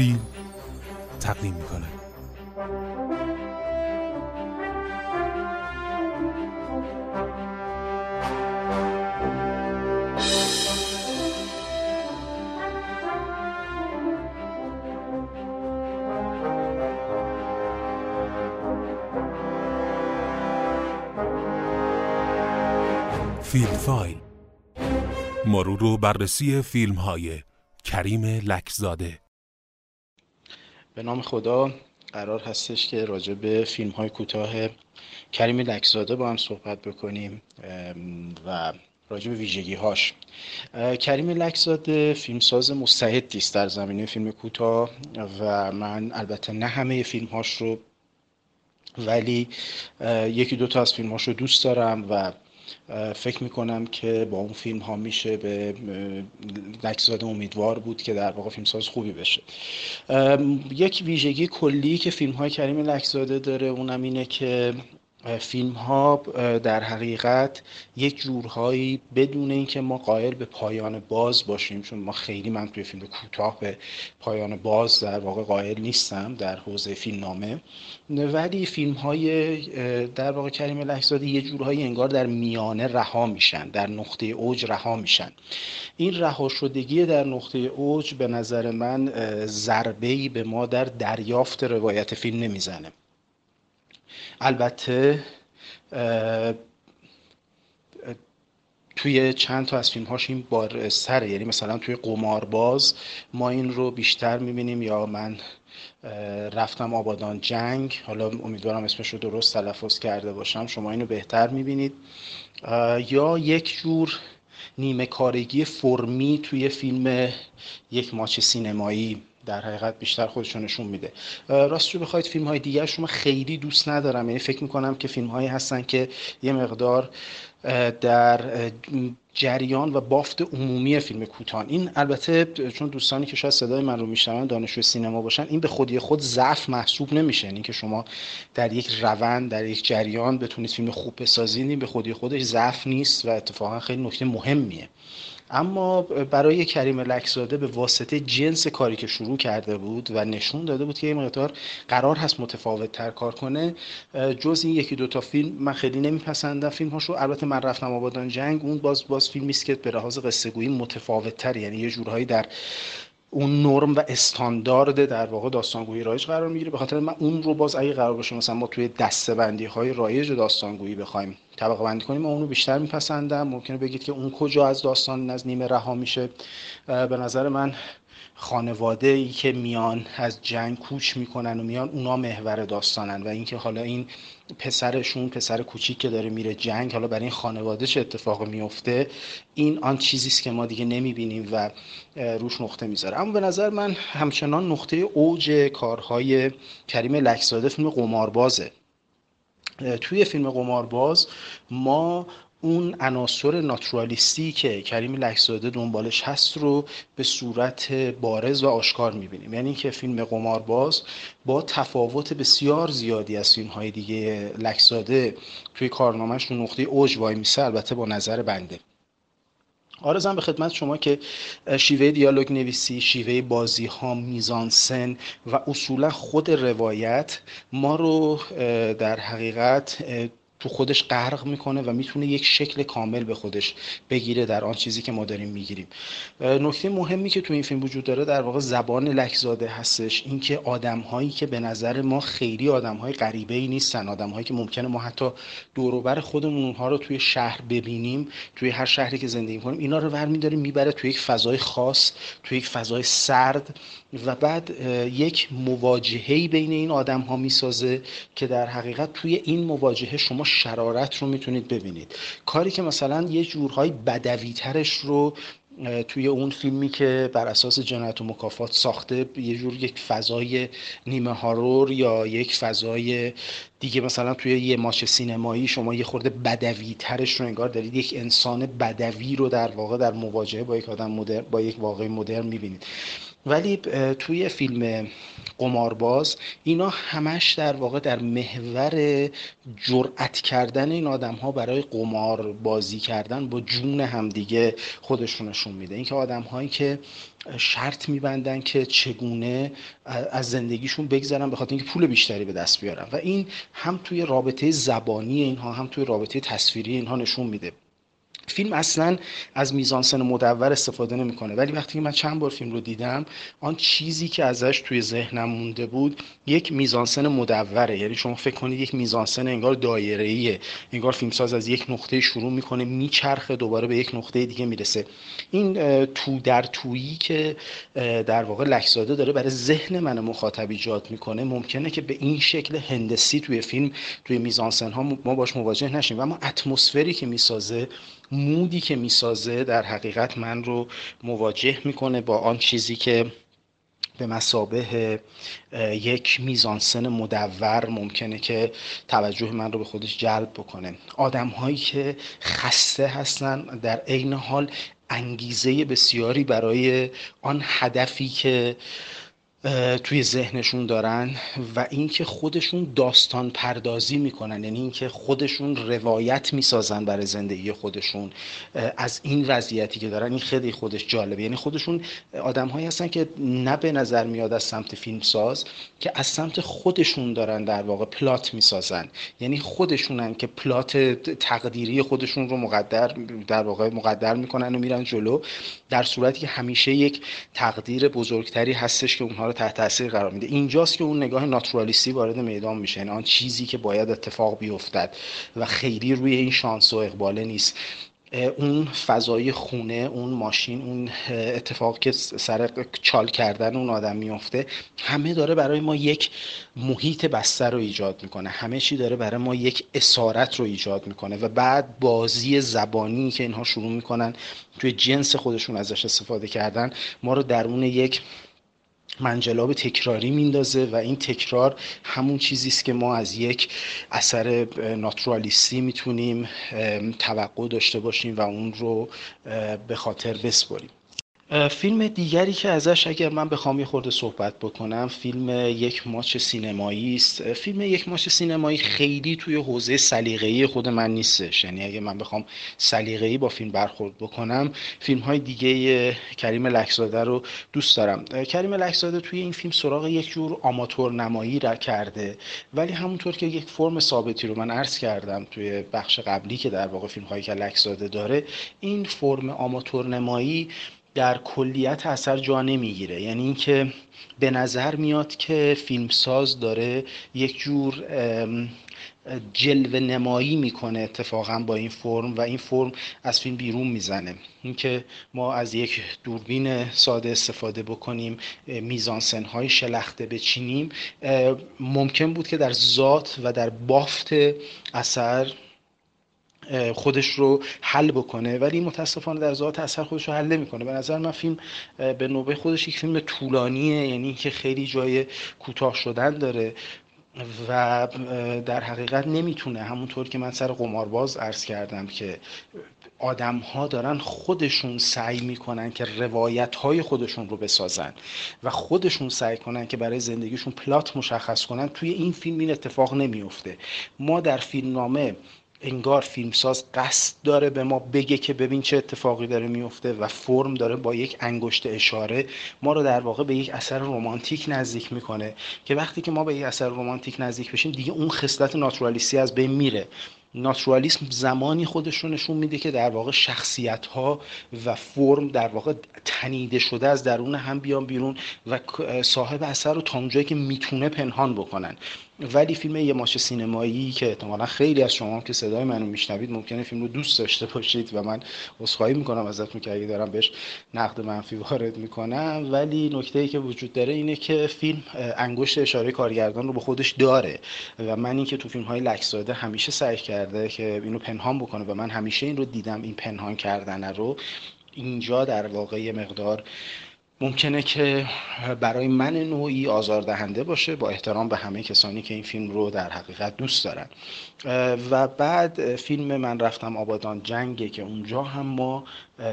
فیلم تقدیم می‌کنه. فیلم فایل. مرور و بررسی فیلم های کریم لکزاده. به نام خدا قرار هستش که راجع به فیلم های کوتاه کریم لکزاده با هم صحبت بکنیم و راجع به ویژگی هاش کریم لکزاده فیلمساز مستعدی است در زمینه فیلم کوتاه و من البته نه همه فیلم هاش رو ولی یکی دو تا از فیلم هاش رو دوست دارم و فکر می‌کنم که با اون فیلم ها میشه به لکزاده امیدوار بود که در واقع فیلمساز خوبی بشه. یک ویژگی کلی که فیلم های کریم لکزاده داره اونم اینه که فیلم ها در حقیقت یک جورهایی بدون اینکه ما قائل به پایان باز باشیم چون ما خیلی من توی فیلم کوتاه به پایان باز در واقع قائل نیستم در حوزه فیلم نامه ولی فیلم های در واقع کریم لحظاده یه جورهایی انگار در میانه رها میشن در نقطه اوج رها میشن. این رها شدگی در نقطه اوج به نظر من ضربه به ما در دریافت روایت فیلم نمی‌زنه البته توی چند تا از فیلم هاش این بار سره. یعنی مثلا توی قمارباز ما این رو بیشتر می‌بینیم یا من رفتم آبادان جنگ. حالا امیدوارم اسمش رو درست تلفظ کرده باشم. شما اینو بهتر می‌بینید. یا یک جور نیمه کارگی فرمی توی فیلم یک ماچ سینمایی. در حقیقت بیشتر خودشون نشون میده. راست رو بخواید فیلم های دیگر شما خیلی دوست ندارم. یعنی فکر می‌کنم که فیلم هایی هستن که یه مقدار در جریان و بافت عمومی فیلم کوتاه. این البته چون دوستانی که شاید صدای من رو میشنون دانشجو سینما باشن این به خودی خود ضعف محسوب نمیشه. این که شما در یک روند در یک جریان بتونید فیلم خوب بسازید به خودی خودش ضعف نیست و اتفاقا خیلی نکته مهمیه. اما برای کریم لکزاده به واسطه جنس کاری که شروع کرده بود و نشون داده بود که این مقدار قرار هست متفاوت تر کار کنه جز این یکی دوتا فیلم من خیلی نمیپسندم. فیلم هاشو البته من رفتم آبادان جنگ اون باز باز فیلمی است که به لحاظ قصه گویی متفاوت تر یعنی یه جورهایی در اون نرم و استاندارد در واقع داستانگویی رایج قرار می‌گیره. به خاطر من اون رو باز اگه قرار باشه مثلا ما توی دستبندی های رایج داستانگویی بخوایم طبقه بندی کنیم اون رو بیشتر میپسندم. ممکنه بگید که اون کجا از داستان از نیمه رها میشه. به نظر من خانواده ای که میان از جنگ کوچ می‌کنن و میان اونا محور داستانن و اینکه حالا این پسرشون پسر کوچیک که داره میره جنگ حالا برای این خانواده چه اتفاق میفته این آن چیزی است که ما دیگه نمی‌بینیم و روش نقطه می‌ذاره. اما به نظر من همچنان نقطه اوج کارهای کریم لکزاده فیلم قماربازه. توی فیلم قمارباز ما اون عناصر ناتورالیستی که کریم لکزاده دنبالش هست رو به صورت بارز و آشکار می‌بینیم. یعنی که فیلم قمارباز با تفاوت بسیار زیادی از فیلم های دیگه لکزاده توی کارنامهش رو نقطه اوج وای میسه البته با نظر بنده. آرزم به خدمت شما که شیوه دیالوگ نویسی شیوه بازی ها میزان سن و اصولا خود روایت ما رو در حقیقت تو خودش غرق می‌کنه و می‌تونه یک شکل کامل به خودش بگیره در آن چیزی که ما داریم می‌گیریم. نکته مهمی که تو این فیلم وجود داره در واقع زبان لکزاده هستش اینکه آدم هایی که به نظر ما خیلی آدم های غریبه ای نیستن آدم هایی که ممکنه ما حتی دوروبر خودمون اونها رو توی شهر ببینیم توی هر شهری که زندگی کنیم اینا رو ور می‌بره توی یک فضای خاص توی یک فضای سرد و بعد یک مواجهه بین این آدم ها می‌سازه که در حقیقت توی این مواجهه شما شرارت رو می‌تونید ببینید. کاری که مثلا یه جورهای بدوی ترش رو توی اون فیلمی که بر اساس جنایت و مکافات ساخته یه جور یک فضای نیمه هارور یا یک فضای دیگه مثلا توی یه ماچ سینمایی شما یه خورده بدوی ترش رو انگار دارید یک انسان بدوی رو در واقع در مواجهه با یک آدم مدر با یک واقع مدرن می‌بینید. ولی توی فیلم قمارباز اینا همش در واقع در محور جرأت کردن این آدم ها برای قمار بازی کردن با جون همدیگه خودشونشون میده. اینکه آدم هایی که شرط میبندن که چگونه از زندگیشون بگذرن به خاطر اینکه پول بیشتری به دست بیارن. و این هم توی رابطه زبانی اینها هم توی رابطه تصویری اینها نشون میده. فیلم اصلا از میزانسن مدور استفاده نمی‌کنه. ولی وقتی که من چند بار فیلم رو دیدم آن چیزی که ازش توی ذهنم مونده بود یک میزانسن مدوره. یعنی شما فکر کنید یک میزانسن انگار دایره انگار فیلمساز از یک نقطه شروع می‌کنه میچرخه دوباره به یک نقطه دیگه می‌رسه. این تو در تویی که در واقع لکزاده داره برای ذهن من مخاطب ایجاد می‌کنه ممکنه که به این شکل هندسی توی فیلم توی میزانسن ها ما باش مواجه نشیم. و اما اتمسفری که می‌سازه مودی که می‌سازه در حقیقت من رو مواجه می‌کنه با آن چیزی که به مسابه یک میزانسن مدور ممکنه که توجه من رو به خودش جلب بکنه. آدم هایی که خسته هستن در عین حال انگیزه بسیاری برای آن هدفی که توی ذهنشون دارن و اینکه خودشون داستان پردازی می‌کنن یعنی اینکه خودشون روایت می‌سازن برای زندگی خودشون از این وضعیتی که دارن. این خیلی خودش جالبه. یعنی خودشون آدم هایی هستن که نه به نظر میاد از سمت فیلمساز که از سمت خودشون دارن در واقع پلات می‌سازن. یعنی خودشونن که پلات تقدیری خودشون رو مقدر در واقع مقدر می‌کنن و میرن جلو در صورتی که همیشه یک تقدیر بزرگتری هستش که اونها رو تحت تاثیر قرار میده. اینجاست که اون نگاه ناتورالیستی وارد میدان میشه. یعنی آن چیزی که باید اتفاق بیفتد و خیلی روی این شانس و اقباله نیست. اون فضای خونه اون ماشین اون اتفاق که سر چال کردن اون آدم میفته همه داره برای ما یک محیط بستر رو ایجاد می‌کنه. همه چی داره برای ما یک اسارت رو ایجاد می‌کنه و بعد بازی زبانی که اینها شروع می‌کنن توی جنس خودشون ازش استفاده کردن ما رو درون یک منجلاب تکراری میندازه و این تکرار همون چیزی است که ما از یک اثر ناتورالیستی می‌تونیم توقع داشته باشیم و اون رو به خاطر بسپاریم فیلم دیگری که ازش اگر من بخوام یه خورده صحبت بکنم فیلم یک ماچ سینمایی است. فیلم یک ماچ سینمایی خیلی توی حوزه سلیقه‌ای خود من نیستش. یعنی اگه من بخوام سلیقه‌ای با فیلم برخورد بکنم فیلم های دیگه کریم لکزاده رو دوست دارم. کریم لکزاده توی این فیلم سراغ یک جور آماتور نمایی را کرده. ولی همونطور که یک فرم ثابتی رو من عرض کردم توی بخش قبلی که در واقع فیلم هایی که لکزاده داره این فرم آماتور نمایی در کلیت اثر جا نمی‌گیره. یعنی اینکه به نظر میاد که فیلمساز داره یک جور جلوه نمایی می‌کنه اتفاقا با این فرم و این فرم از فیلم بیرون می‌زنه. اینکه ما از یک دوربین ساده استفاده بکنیم میزانسن های شلخته بچینیم ممکن بود که در ذات و در بافت اثر خودش رو حل بکنه. ولی متاسفانه در ذات اثر خودش رو حل نمی‌کنه. به نظر من فیلم به نوبه خودش یک فیلم طولانیه یعنی که خیلی جای کوتاه شدن داره و در حقیقت نمی‌تونه. همونطور که من سر قمارباز عرض کردم که آدم ها دارن خودشون سعی می‌کنن که روایت های خودشون رو بسازن و خودشون سعی کنن که برای زندگیشون پلات مشخص کنن توی این فیلم این اتفاق نمیفته ما در فیلم نامه انگار فیلمساز قصد داره به ما بگه که ببین چه اتفاقی داره میفته و فرم داره با یک انگشت اشاره ما رو در واقع به یک اثر رمانتیک نزدیک می‌کنه که وقتی که ما به یک اثر رمانتیک نزدیک بشیم دیگه اون خصلت ناتورالیستی از بین میره. ناتورالیسم زمانی خودش رو نشون میده که در واقع شخصیت ها و فرم در واقع تنیده شده از درون هم بیان بیرون و صاحب اثر رو تا اونجایی که می‌تونه پنهان بکنن. ولی فیلم یه ماش سینمایی که احتمالا خیلی از شما که صدای منو میشنوید ممکنه فیلم رو دوست داشته باشید و من عذرخواهی می‌کنم ازتون که اگه دارم بهش نقد منفی وارد می‌کنم. ولی نکته ای که وجود داره اینه که فیلم انگشت اشاره کارگردان رو به خودش داره و من اینکه تو فیلم های لکساده همیشه سعی کرده که اینو پنهان بکنه و من همیشه این رو دیدم این پنهان کردن رو. اینجا در واقع مقدار ممکنه که برای من نوعی آزاردهنده باشه با احترام به همه کسانی که این فیلم رو در حقیقت دوست دارن. و بعد فیلم من رفتم آبادان جنگه که اونجا هم ما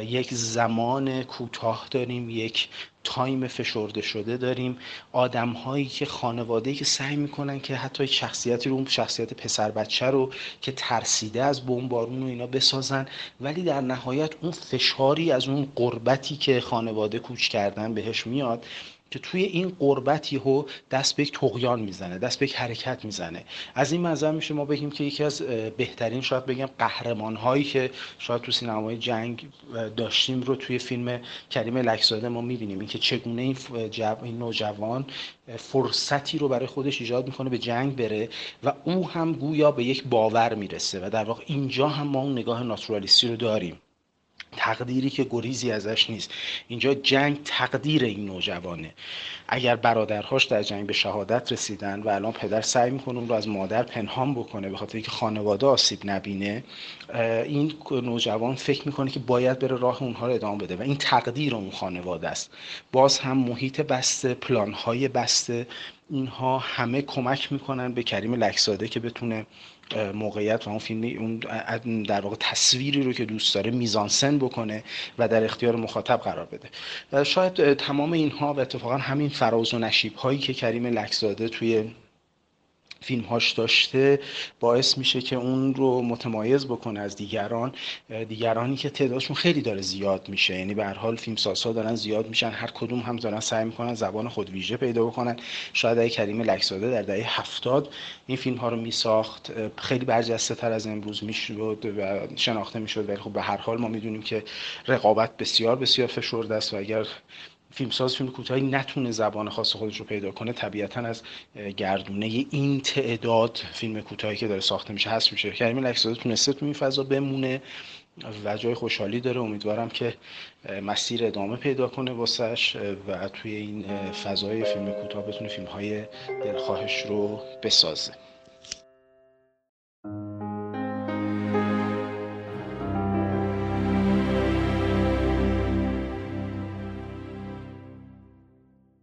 یک زمان کوتاه داریم یک تایم فشرده شده داریم. آدم هایی که خانواده که سعی می‌کنن که حتی شخصیتی رو شخصیت پسر بچه رو که ترسیده از بمبارون و اینا بسازن ولی در نهایت اون فشاری از اون قربتی که خانواده کوچ کردن بهش میاد که توی این قربت یهو دست به یک تقیان می‌زنه دست به یک حرکت می‌زنه. از این منظر میشه ما بگیم که یکی از بهترین شاید بگم قهرمان هایی که شاید تو سینمای جنگ داشتیم رو توی فیلم کریم لکزاده ما می‌بینیم. اینکه چگونه این, این نوجوان فرصتی رو برای خودش ایجاد می‌کنه به جنگ بره و او هم گویا به یک باور می‌رسه و در واقع اینجا هم ما اون نگاه ناتورالیستی رو داریم. تقدیری که گریزی ازش نیست. اینجا جنگ تقدیر این نوجوانه اگر برادرهاش در جنگ به شهادت رسیدن و الان پدر سعی می‌کنه اون رو از مادر پنهان بکنه به خاطر اینکه خانواده آسیب نبینه این نوجوان فکر می‌کنه که باید بره راه اونها رو ادامه بده و این تقدیر اون خانواده است. باز هم محیط بسته پلانهای بسته اینها همه کمک می‌کنن به کریم لکساده که بتونه موقعیت و اون فیلم اون در واقع تصویری رو که دوست داره میزانسن بکنه و در اختیار مخاطب قرار بده. شاید تمام اینها و اتفاقا همین فراز و نشیب هایی که کریم لکزاده توی فیلمهاش داشته باعث میشه که اون رو متمایز بکنه از دیگران. دیگرانی که تعدادشون خیلی داره زیاد میشه. یعنی به هر حال فیلم سازها دارن زیاد میشن. هر کدوم هم دارن سعی می‌کنن زبان خود ویژه پیدا بکنن. شاید اگه کریم لکزاده در دهه هفتاد این فیلم ها رو میساخت. خیلی برجسته تر از امروز می‌شد و شناخته می‌شد. ولی خب به هر حال ما می‌دونیم که رقابت بسیار بسیار فشرده است و اگر فیلمساز فیلم کوتاهی نتونه زبان خاص خودش رو پیدا کنه طبیعتا از گردونه این تعداد فیلم کوتاهی که داره ساخته میشه هست میشه. کریم لکزاده تونسته تو این فضا بمونه و جای خوشحالی داره. امیدوارم که مسیر ادامه پیدا کنه واسش و توی این فضای فیلم کوتاه بتونه فیلم های دلخواهش رو بسازه.